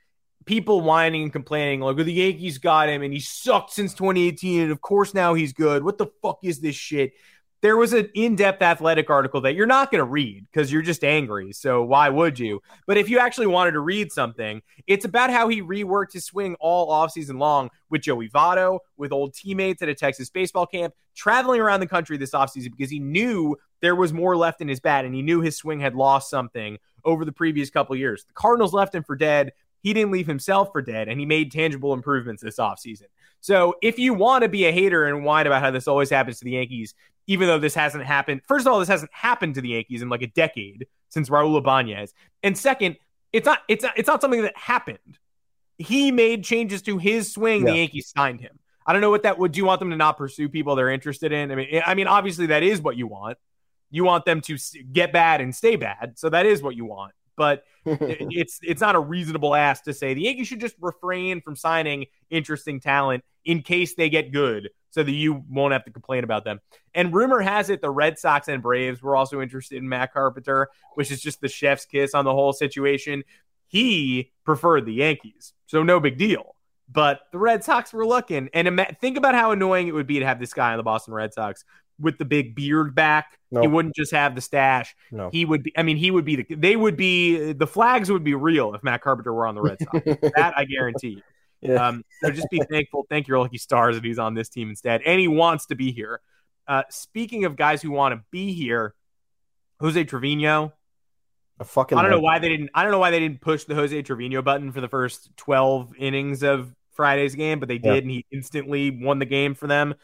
people whining and complaining like, the Yankees got him and he sucked since 2018. And of course, now he's good. What the fuck is this shit? There was an in depth athletic article that you're not going to read because you're just angry. So why would you? But if you actually wanted to read something, it's about how he reworked his swing all offseason long with Joey Votto, with old teammates at a Texas baseball camp, traveling around the country this offseason because he knew there was more left in his bat and he knew his swing had lost something over the previous couple years. The Cardinals left him for dead. He didn't leave himself for dead, and he made tangible improvements this offseason. So if you want to be a hater and whine about how this always happens to the Yankees, even though this hasn't happened, first of all, this hasn't happened to the Yankees in like a decade since Raul Ibanez. And second, it's not it's not it's not something that happened. He made changes to his swing. Yeah. The Yankees signed him. I don't know what that would. Do you want them to not pursue people they're interested in? I mean, I mean, obviously that is what you want you want them to get bad and stay bad. So that is what you want. But it's it's not a reasonable ask to say the Yankees should just refrain from signing interesting talent in case they get good so that you won't have to complain about them. And rumor has it the Red Sox and Braves were also interested in Matt Carpenter, which is just the chef's kiss on the whole situation. He preferred the Yankees, so no big deal. But the Red Sox were looking, and ima- think about how annoying it would be to have this guy on the Boston Red Sox with the big beard back. Nope. He wouldn't just have the stash. No. He would be. I mean, he would be the. They would be. The flags would be real if Matt Carpenter were on the Red Sox. that I guarantee. Yeah. Um, so just be thankful. Thank your lucky stars that he's on this team instead, and he wants to be here. Uh, speaking of guys who want to be here, Jose Trevino. A fucking I don't know why they didn't. I don't know why they didn't push the Jose Trevino button for the first twelve innings of Friday's game, but they did, Yeah. and he instantly won the game for them.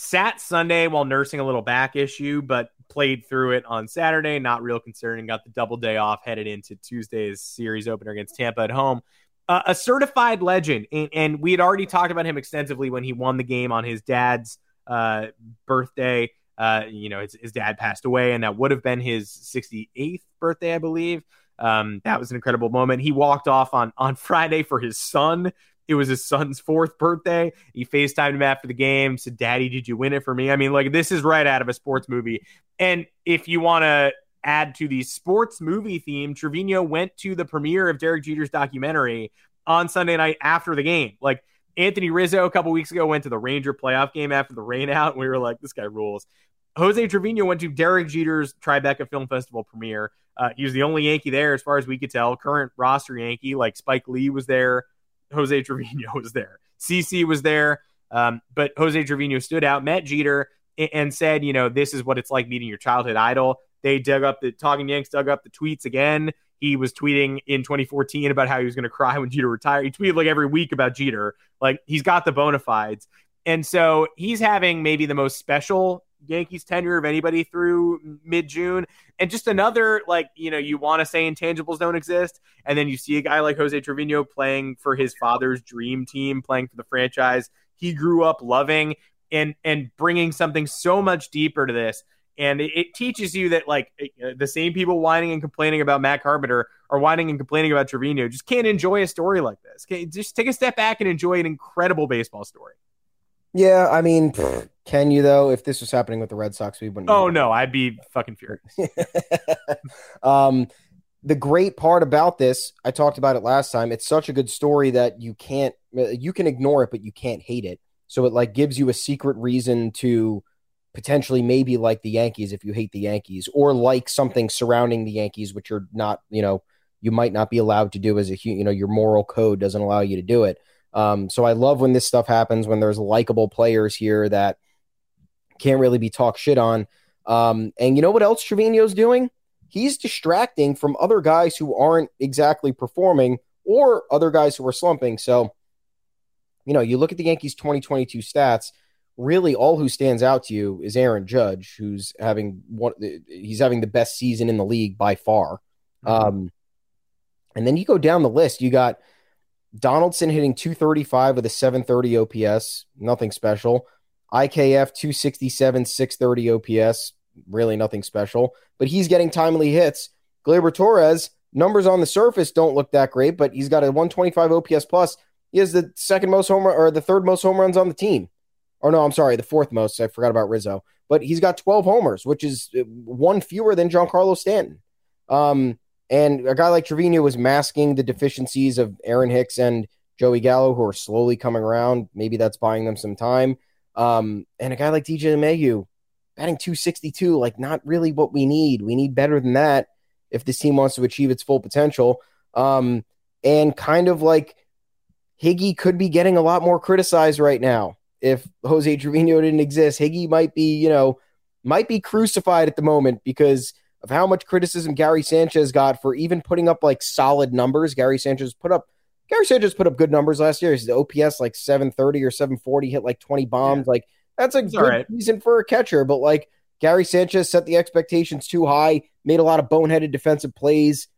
Sat Sunday while nursing a little back issue, but played through it on Saturday. Not real concerned. Got the double day off, headed into Tuesday's series opener against Tampa at home. Uh, a certified legend, and, and we had already talked about him extensively when he won the game on his dad's uh, birthday. Uh, you know, his, his dad passed away, and that would have been his 68th birthday, I believe. Um, that was an incredible moment. He walked off on on Friday for his son. It was his son's fourth birthday. He FaceTimed him after the game, said, Daddy, did you win it for me? I mean, like, this is right out of a sports movie. And if you want to add to the sports movie theme, Trevino went to the premiere of Derek Jeter's documentary on Sunday night after the game. Like, Anthony Rizzo a couple weeks ago went to the Ranger playoff game after the rainout. and we were like, this guy rules. Jose Trevino went to Derek Jeter's Tribeca Film Festival premiere. Uh, he was the only Yankee there, as far as we could tell. Current roster Yankee, like Spike Lee was there, Jose Trevino was there, CC was there, um, but Jose Trevino stood out, met Jeter, and, and said, you know, this is what it's like meeting your childhood idol. They dug up the Talking Yanks, dug up the tweets again. He was tweeting in 2014 about how he was going to cry when Jeter retired. He tweeted like every week about Jeter. Like he's got the bona fides. And so he's having maybe the most special Yankees tenure of anybody through mid June. And just another, like, you know, you want to say intangibles don't exist. And then you see a guy like Jose Trevino playing for his father's dream team, playing for the franchise he grew up loving and and bringing something so much deeper to this. And it, it teaches you that, like, uh, the same people whining and complaining about Matt Carpenter are whining and complaining about Trevino just can't enjoy a story like this. Can, just take a step back and enjoy an incredible baseball story. Yeah, I mean, can you though? If this was happening with the Red Sox, we wouldn't. Oh, no, I'd be fucking furious. um, the great part about this, I talked about it last time. It's such a good story that you can't, you can ignore it, but you can't hate it. So it like gives you a secret reason to potentially maybe like the Yankees if you hate the Yankees, or like something surrounding the Yankees, which you're not, you know, you might not be allowed to do as a, you know, your moral code doesn't allow you to do it. Um, so I love when this stuff happens when there's likable players here that can't really be talked shit on. Um, and you know what else Trevino's doing? He's distracting from other guys who aren't exactly performing or other guys who are slumping. So, you know, you look at the Yankees 2022 stats, really all who stands out to you is Aaron Judge, who's having one he's having the best season in the league by far. Um, and then you go down the list, you got Donaldson hitting 235 with a 730 OPS, nothing special. IKF 267, 630 OPS, really nothing special. But he's getting timely hits. Gleyber Torres, numbers on the surface don't look that great, but he's got a 125 OPS plus. He has the second most home or the third most home runs on the team. Or no, I'm sorry, the fourth most. I forgot about Rizzo. But he's got 12 homers, which is uh, one fewer than Giancarlo Stanton. Um, and a guy like Trevino was masking the deficiencies of Aaron Hicks and Joey Gallo, who are slowly coming around. Maybe that's buying them some time. Um, and a guy like DJ LeMahieu, batting 262, like not really what we need. We need better than that if this team wants to achieve its full potential. Um, and kind of like Higgy could be getting a lot more criticized right now. If Jose Trevino didn't exist, Higgy might be, you know, might be crucified at the moment because of how much criticism Gary Sanchez got for even putting up like solid numbers. Gary Sanchez put up Gary Sanchez put up good numbers last year. His OPS like 730 or 740, hit like 20 bombs. Like that's a It's good right. season for a catcher, but like Gary Sanchez set the expectations too high, made a lot of boneheaded defensive plays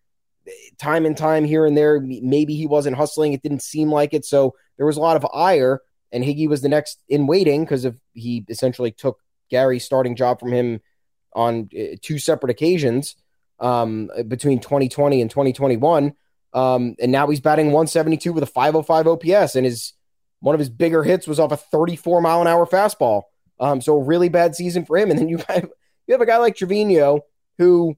time and time here and there. Maybe he wasn't hustling. It didn't seem like it. So there was a lot of ire, and Higgy was the next in waiting because of he essentially took Gary's starting job from him on uh, two separate occasions um, between 2020 and 2021. Um, and now he's batting 172 with a 505 OPS and is One of his bigger hits was off a 34 mile an hour fastball. Um, so a really bad season for him. And then you have you have a guy like Trevino who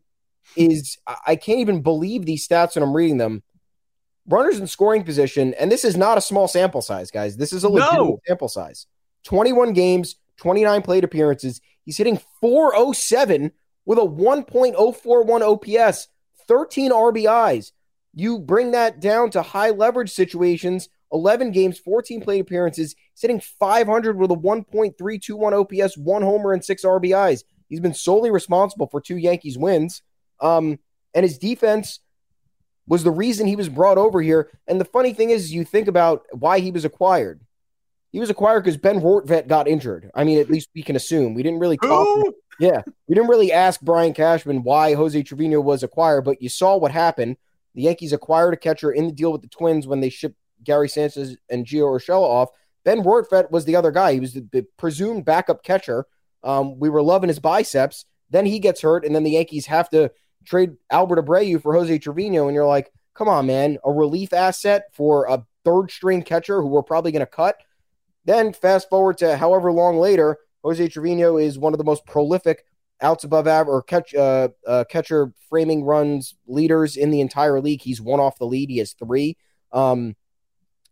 is I can't even believe these stats when I'm reading them. Runners in scoring position, and this is not a small sample size, guys. This is a legitimate no. sample size. 21 games, 29 plate appearances. He's hitting 407 with a 1.041 OPS, 13 RBIs. You bring that down to high leverage situations 11 games, 14 plate appearances, sitting 500 with a 1.321 OPS, one homer, and six RBIs. He's been solely responsible for two Yankees wins. Um, and his defense was the reason he was brought over here. And the funny thing is, you think about why he was acquired. He was acquired because Ben Rortvedt got injured. I mean, at least we can assume. We didn't really talk. Yeah, we didn't really ask Brian Cashman why Jose Trevino was acquired, but you saw what happened. The Yankees acquired a catcher in the deal with the Twins when they shipped Gary Sanchez and Gio Urshela off. Ben Rortvedt was the other guy. He was the, the presumed backup catcher. Um, we were loving his biceps. Then he gets hurt, and then the Yankees have to trade Albert Abreu for Jose Trevino. And you're like, come on, man, a relief asset for a third string catcher who we're probably going to cut. Then fast forward to however long later, Jose Trevino is one of the most prolific outs above average or catch uh, uh, catcher framing runs leaders in the entire league. He's one off the lead. He has three. Um,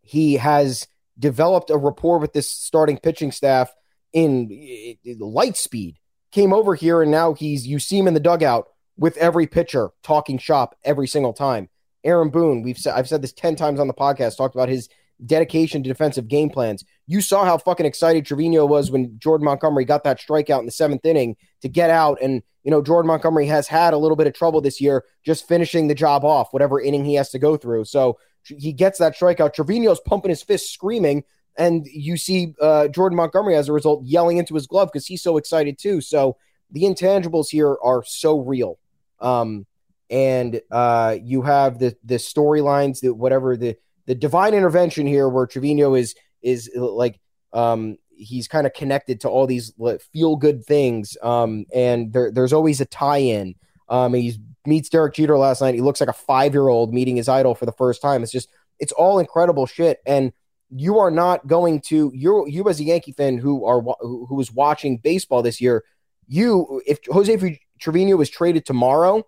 he has developed a rapport with this starting pitching staff in, in light speed. Came over here and now he's you see him in the dugout with every pitcher talking shop every single time. Aaron Boone, we've said I've said this 10 times on the podcast, talked about his dedication to defensive game plans. You saw how fucking excited Trevino was when Jordan Montgomery got that strikeout in the seventh inning to get out. And, you know, Jordan Montgomery has had a little bit of trouble this year just finishing the job off, whatever inning he has to go through. So he gets that strikeout. Trevino's pumping his fist, screaming, and you see uh, Jordan Montgomery as a result yelling into his glove because he's so excited too. So the intangibles here are so real. Um, and uh, you have the the storylines that whatever the the divine intervention here, where Trevino is is like um, he's kind of connected to all these feel good things, um, and there, there's always a tie in. Um, he's meets Derek Jeter last night. He looks like a five year old meeting his idol for the first time. It's just, it's all incredible shit. And you are not going to you you as a Yankee fan who are who, who was watching baseball this year. You, if Jose Trevino was traded tomorrow,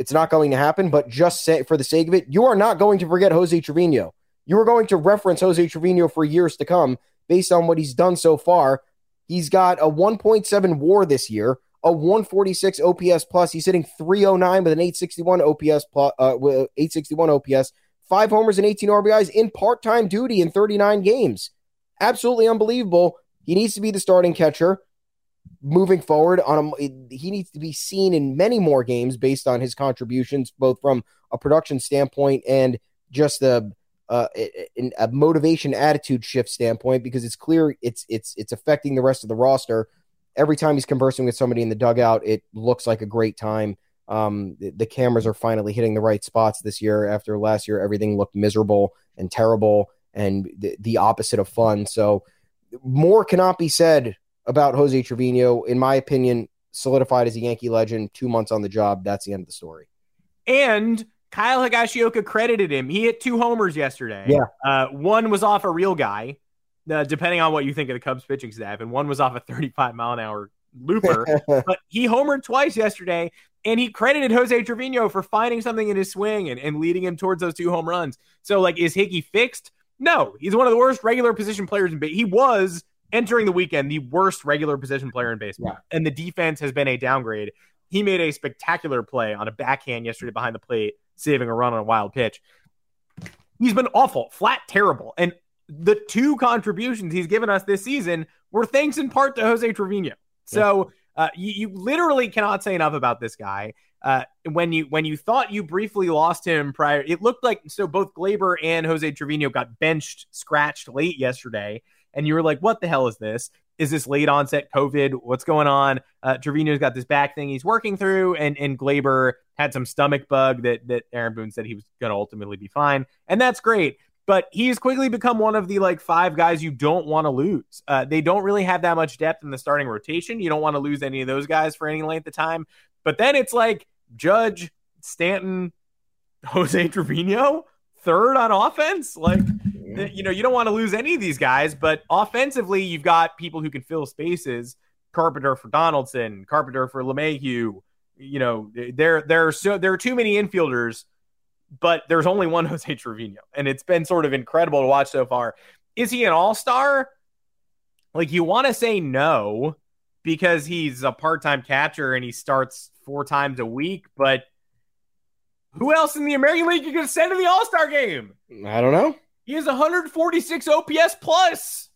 it's not going to happen. But just say for the sake of it, you are not going to forget Jose Trevino. You are going to reference Jose Trevino for years to come based on what he's done so far. He's got a 1.7 WAR this year a 146 OPS plus. He's hitting 309 with an 861 OPS plus, uh, with 861 OPS, five homers and 18 RBIs in part-time duty in 39 games. Absolutely unbelievable. He needs to be the starting catcher moving forward on a, he needs to be seen in many more games based on his contributions both from a production standpoint and just a uh, a motivation attitude shift standpoint because it's clear it's it's it's affecting the rest of the roster every time he's conversing with somebody in the dugout, it looks like a great time. Um, the, the, cameras are finally hitting the right spots this year. After last year, everything looked miserable and terrible and the, the opposite of fun. So, more cannot be said about Jose Trevino. In my opinion, solidified as a Yankee legend, two months on the job. That's the end of the story. And Kyle Higashioka credited him. He hit two homers yesterday. Yeah. Uh, one was off a real guy, uh, depending on what you think of the Cubs pitching staff. And one was off a 35 mile an hour looper, but he homered twice yesterday. And he credited Jose Trevino for finding something in his swing and, and leading him towards those two home runs. So, like, is Hickey fixed? No, he's one of the worst regular position players in baseball. He was entering the weekend the worst regular position player in baseball, yeah. and the defense has been a downgrade. He made a spectacular play on a backhand yesterday behind the plate, saving a run on a wild pitch. He's been awful, flat terrible. And the two contributions he's given us this season were thanks in part to Jose Trevino. So uh, you, you, literally cannot say enough about this guy. Uh, when you when you thought you briefly lost him prior, it looked like so both Gleyber and Jose Trevino got benched, scratched late yesterday, and you were like, "What the hell is this? Is this late onset COVID? What's going on?" Uh, Trevino's got this back thing he's working through, and and Gleyber had some stomach bug that that Aaron Boone said he was going to ultimately be fine, and that's great but he's quickly become one of the like five guys you don't want to lose. Uh, they don't really have that much depth in the starting rotation. You don't want to lose any of those guys for any length of time. But then it's like Judge, Stanton, Jose Trevino, third on offense. Like you know, you don't want to lose any of these guys, but offensively, you've got people who can fill spaces. Carpenter for Donaldson, Carpenter for LeMahieu. You know, there there are so there are too many infielders, but there's only one Jose Trevino, and it's been sort of incredible to watch so far. Is he an all star? Like you want to say no because he's a part time catcher and he starts four times a week, but who else in the American League you going to send to the All Star game? I don't know. He has 146 OPS plus.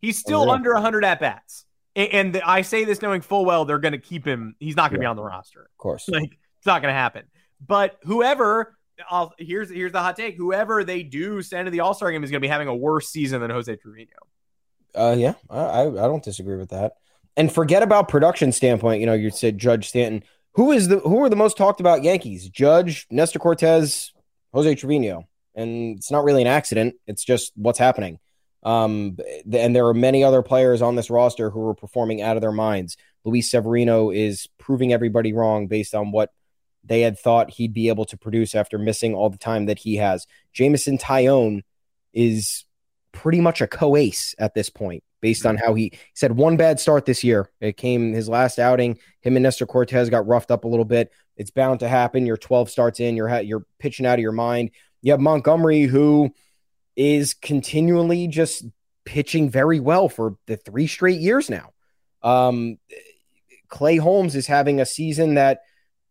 He's still Oh, under 100 at bats. And, and I say this knowing full well they're going to keep him. He's not going to Yeah. be on the roster. Of course. Like it's not going to happen. But whoever, I'll, here's here's the hot take: whoever they do send to the All Star game is going to be having a worse season than Jose Trevino. Uh, yeah, I, I I don't disagree with that. And forget about production standpoint. You know, you said Judge Stanton. Who is the who are the most talked about Yankees? Judge, Nestor Cortes, Jose Trevino. And it's not really an accident. It's just what's happening. Um, and there are many other players on this roster who are performing out of their minds. Luis Severino is proving everybody wrong based on what they had thought he'd be able to produce after missing all the time that he has. Jameson Taillon is pretty much a co-ace at this point based on how he, said one bad start this year. It came his last outing. Him and Nestor Cortes got roughed up a little bit. It's bound to happen. You're 12 starts in. You're ha- you're pitching out of your mind. You have Montgomery who is continually just pitching very well for the three straight years now. Um, Clay Holmes is having a season that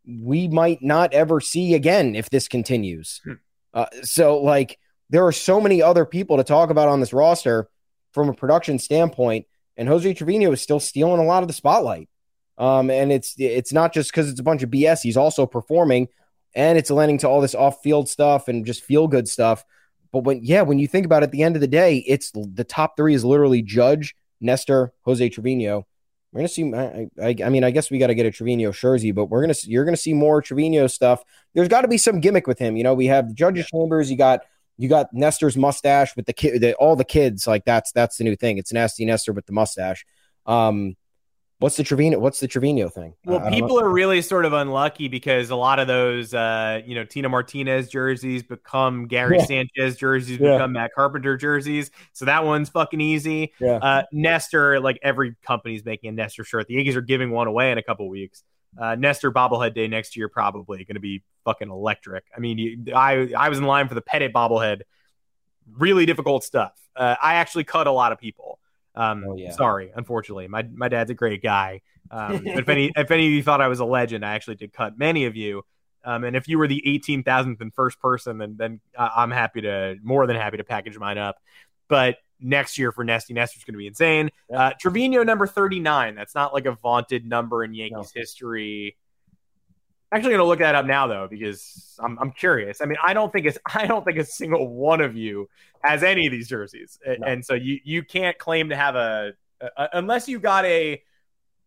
we might not ever see again if this continues. Hmm. Uh, so, like, there are so many other people to talk about on this roster from a production standpoint, and Jose Trevino is still stealing a lot of the spotlight. Um, and it's it's not just because it's a bunch of BS. He's also performing, and it's lending to all this off-field stuff and just feel-good stuff. But when yeah, when you think about it, at the end of the day, it's the top three is literally Judge, Nestor, Jose Trevino. We're gonna see. I, I, I mean, I guess we got to get a Trevino jersey, but we're gonna you're gonna see more Trevino stuff. There's got to be some gimmick with him. You know, we have the Judge's Chambers. You got you got Nestor's mustache with the kid, all the kids. Like that's that's the new thing. It's nasty Nestor with the mustache. Um, what's the Trevino? What's the Trevino thing? Well, I- I don't people know. are really sort of unlucky because a lot of those, uh, you know, Tino Martinez jerseys become Gary Yeah. Sanchez jerseys, Yeah. become Matt Carpenter jerseys. So that one's fucking easy. Yeah. Uh, Nestor, like every company's making a Nestor shirt. The Yankees are giving one away in a couple weeks. Uh, Nestor bobblehead day next year probably going to be fucking electric. I mean, you, I I was in line for the Pettitte bobblehead. Really difficult stuff. Uh, I actually cut a lot of people. Um, Oh, yeah. Sorry, unfortunately, my my dad's a great guy. Um, if any if any of you thought I was a legend, I actually did cut many of you. Um, and if you were the 18,000th and first person, then then uh, I'm happy to more than happy to package mine up. But next year for Nesty Nestor's going to be insane. Yeah. Uh, Trevino number 39. That's not like a vaunted number in Yankees history. Actually, going to look that up now though because I'm I'm curious. I mean, I don't think it's I don't think a single one of you has any of these jerseys, No. and so you you can't claim to have a, a unless you got a.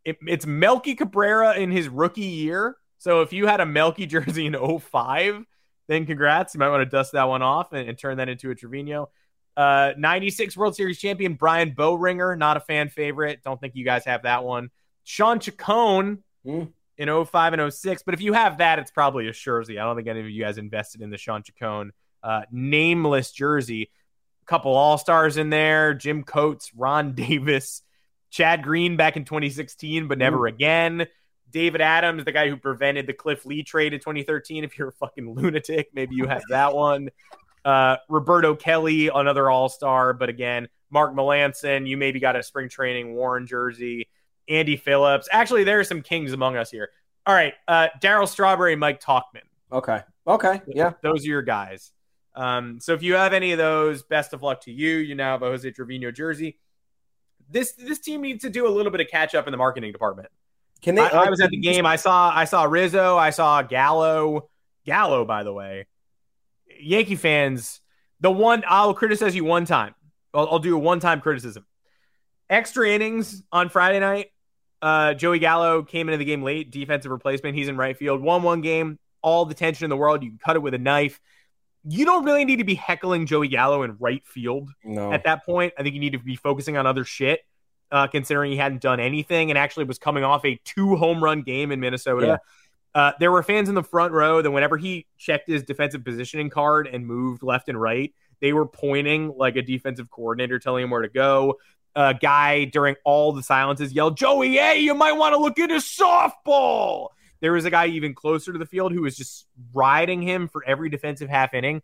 It, it's Melky Cabrera in his rookie year. So if you had a Melky jersey in 05, then congrats. You might want to dust that one off and, and turn that into a Trevino. Uh, 96 World Series champion Brian Boehringer, not a fan favorite. Don't think you guys have that one. Shawn Chacon Hmm. In 05 and 06. But if you have that, it's probably a jersey. I don't think any of you guys invested in the Shawn Chacon uh, nameless jersey. A couple All Stars in there Jim Coates, Ron Davis, Chad Green back in 2016, but never again. David Adams, the guy who prevented the Cliff Lee trade in 2013. If you're a fucking lunatic, maybe you have that one. Uh, Roberto Kelly, another All Star, but again, Mark Melancon, you maybe got a spring training Warren jersey. Andy Phillips. Actually, there are some kings among us here. All right, uh, Darryl Strawberry, Mike Tauchman. Okay. Okay. Yeah. Those are your guys. Um, so if you have any of those, best of luck to you. You now have a Jose Trevino jersey. This this team needs to do a little bit of catch up in the marketing department. Can they? I, I was at the game. I saw I saw Rizzo. I saw Gallo. Gallo, by the way. Yankee fans, the one I'll criticize you one time. I'll, I'll do a one time criticism. Extra innings on Friday night. Uh, Joey Gallo came into the game late, defensive replacement. He's in right field. One one game, all the tension in the world. You can cut it with a knife. You don't really need to be heckling Joey Gallo in right field No. at that point. I think you need to be focusing on other shit, uh, considering he hadn't done anything and actually was coming off a two home run game in Minnesota. Uh, there were fans in the front row that whenever he checked his defensive positioning card and moved left and right, they were pointing like a defensive coordinator telling him where to go. A guy during all the silences yelled, Joey, hey, you might want to look into softball. There was a guy even closer to the field who was just riding him for every defensive half inning.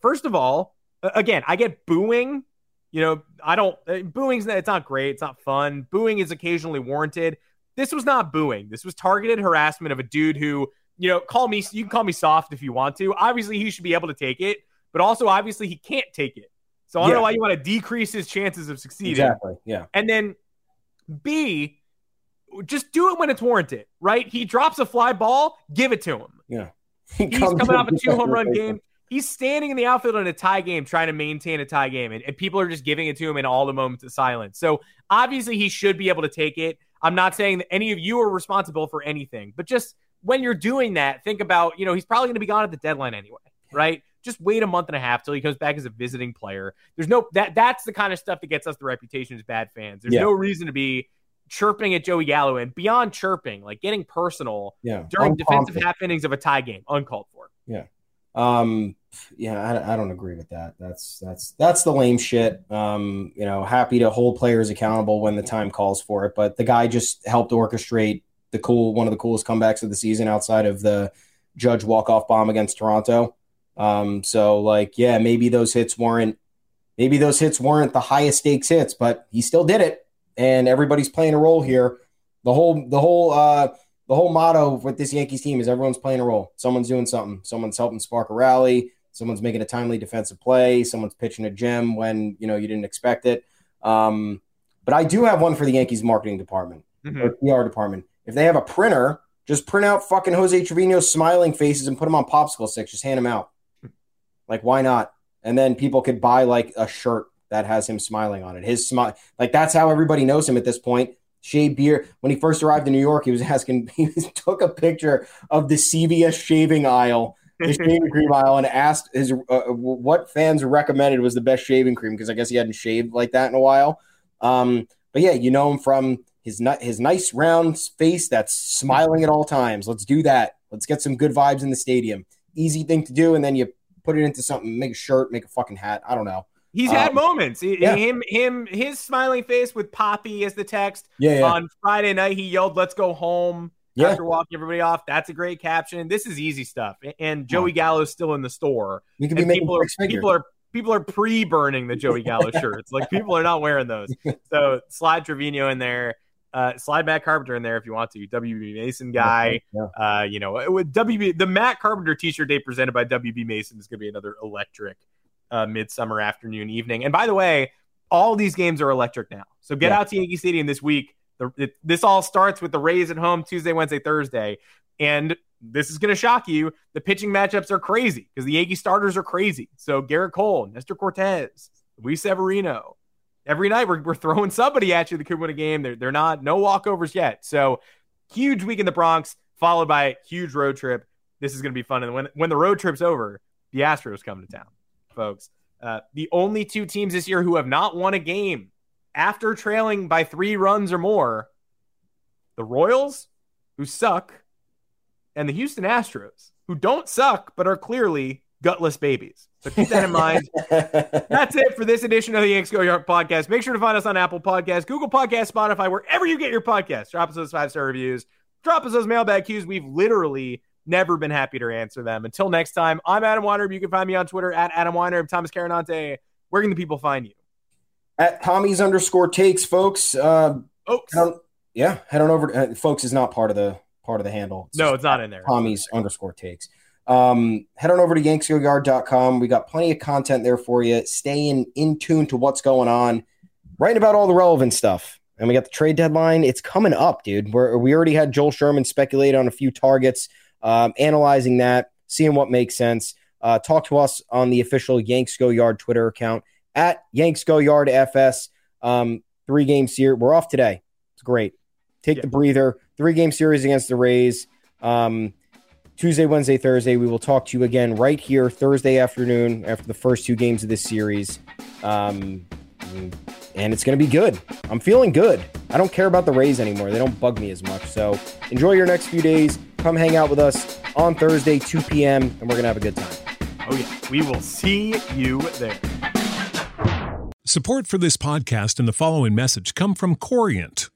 First of all, again, I get booing. You know, I don't, uh, booing's, it's not great. It's not fun. Booing is occasionally warranted. This was not booing. This was targeted harassment of a dude who, you know, call me, you can call me soft if you want to. Obviously, he should be able to take it, but also obviously he can't take it. So I don't yeah. know why you want to decrease his chances of succeeding. Exactly. Yeah. And then B, just do it when it's warranted, right? He drops a fly ball, give it to him. Yeah. He He's coming off a two home run game. He's standing in the outfield in a tie game, trying to maintain a tie game, and, and people are just giving it to him in all the moments of silence. So obviously, he should be able to take it. I'm not saying that any of you are responsible for anything, but just when you're doing that, think about, you know, he's probably going to be gone at the deadline anyway, right? Just wait a month and a half till he comes back as a visiting player. There's no that that's the kind of stuff that gets us the reputation as bad fans. There's yeah. no reason to be chirping at Joey Gallo and beyond chirping, like getting personal yeah. during defensive half innings of a tie game, uncalled for. Yeah. Um, yeah, I, I, don't agree with that. That's that's that's the lame shit. Um, you know, happy to hold players accountable when the time calls for it, but the guy just helped orchestrate the cool one of the coolest comebacks of the season outside of the Judge walk off bomb against Toronto. Um, so like, yeah, maybe those hits weren't maybe those hits weren't the highest stakes hits, but he still did it and everybody's playing a role here. The whole the whole uh, the whole motto with this Yankees team is everyone's playing a role. Someone's doing something. Someone's helping spark a rally. Someone's making a timely defensive play. Someone's pitching a gem when you know you didn't expect it. Um, but I do have one for the Yankees marketing department mm-hmm. or PR department. If they have a printer, just print out fucking Jose Trevino's smiling faces and put them on popsicle sticks. Just hand them out. Like why not? And then people could buy like a shirt that has him smiling on it. His smile, like that's how everybody knows him at this point. Shave beard. When he first arrived in New York, he was asking. He took a picture of the CVS shaving aisle, the shaving cream aisle, and asked his uh, what fans recommended was the best shaving cream because I guess he hadn't shaved like that in a while. Um, but yeah, you know him from his his nice round face that's smiling at all times. Let's do that. Let's get some good vibes in the stadium. Easy thing to do, and then you put it into something. Make a shirt, make a fucking hat. I don't know. He's um, had moments. Yeah. Him, him, his smiling face with Poppy as the text. Yeah, yeah. On Friday night, he yelled, "Let's go home." Yeah. After walking everybody off, that's a great caption. This is easy stuff. And Joey Gallo's still in the store. You can be making people are, people are people are pre-burning the Joey Gallo shirts. Like people are not wearing those. So slide Trevino in there. Uh, slide Matt Carpenter in there if you want to. WB Mason guy. Yeah. Uh, you know, with WB the Matt Carpenter T-shirt day presented by WB Mason is going to be another electric uh, midsummer afternoon, evening. And by the way, all these games are electric now. So get yeah. out to Yankee Stadium this week. The, it, this all starts with the Rays at home Tuesday, Wednesday, Thursday. And this is going to shock you. The pitching matchups are crazy because the Yankee starters are crazy. So Gerrit Cole, Nestor Cortes, Luis Severino. Every night we're, we're throwing somebody at you that could win a game. They're, they're not, no walkovers yet. So huge week in the Bronx, followed by a huge road trip. This is going to be fun. And when, when the road trip's over, the Astros come to town folks. Uh, the only two teams this year who have not won a game after trailing by three runs or more the Royals, who suck, and the Houston Astros, who don't suck, but are clearly gutless babies. So keep that in mind. That's it for this edition of the Yanks Go Yard podcast. Make sure to find us on Apple Podcasts, Google Podcasts, Spotify, wherever you get your podcasts. Drop us those five star reviews. Drop us those mailbag cues. We've literally Never been happy to answer them. Until next time, I'm Adam Weinrib. You can find me on Twitter at Adam Weinrib. Thomas Carannante. Where can the people find you? At Tommy's underscore takes, folks. Uh, folks. Head on, yeah, head on over. To, uh, folks is not part of the part of the handle. It's no, it's not in there. Tommy's underscore takes. Um, head on over to yanksgoyard.com. We got plenty of content there for you. Stay in, in tune to what's going on, writing about all the relevant stuff. And we got the trade deadline. It's coming up, dude. We're, we already had Joel Sherman speculate on a few targets um, analyzing that, seeing what makes sense. Uh, talk to us on the official Yanks Go Yard Twitter account at Yanks Go Yard FS. Um, three game series. We're off today. It's great. Take yeah. the breather. Three game series against the Rays. Um, Tuesday, Wednesday, Thursday. We will talk to you again right here Thursday afternoon after the first two games of this series. Um, and it's going to be good. I'm feeling good. I don't care about the Rays anymore. They don't bug me as much. So enjoy your next few days. Come hang out with us on Thursday, 2 p.m., and we're going to have a good time. Oh, yeah. We will see you there. Support for this podcast and the following message come from Corient.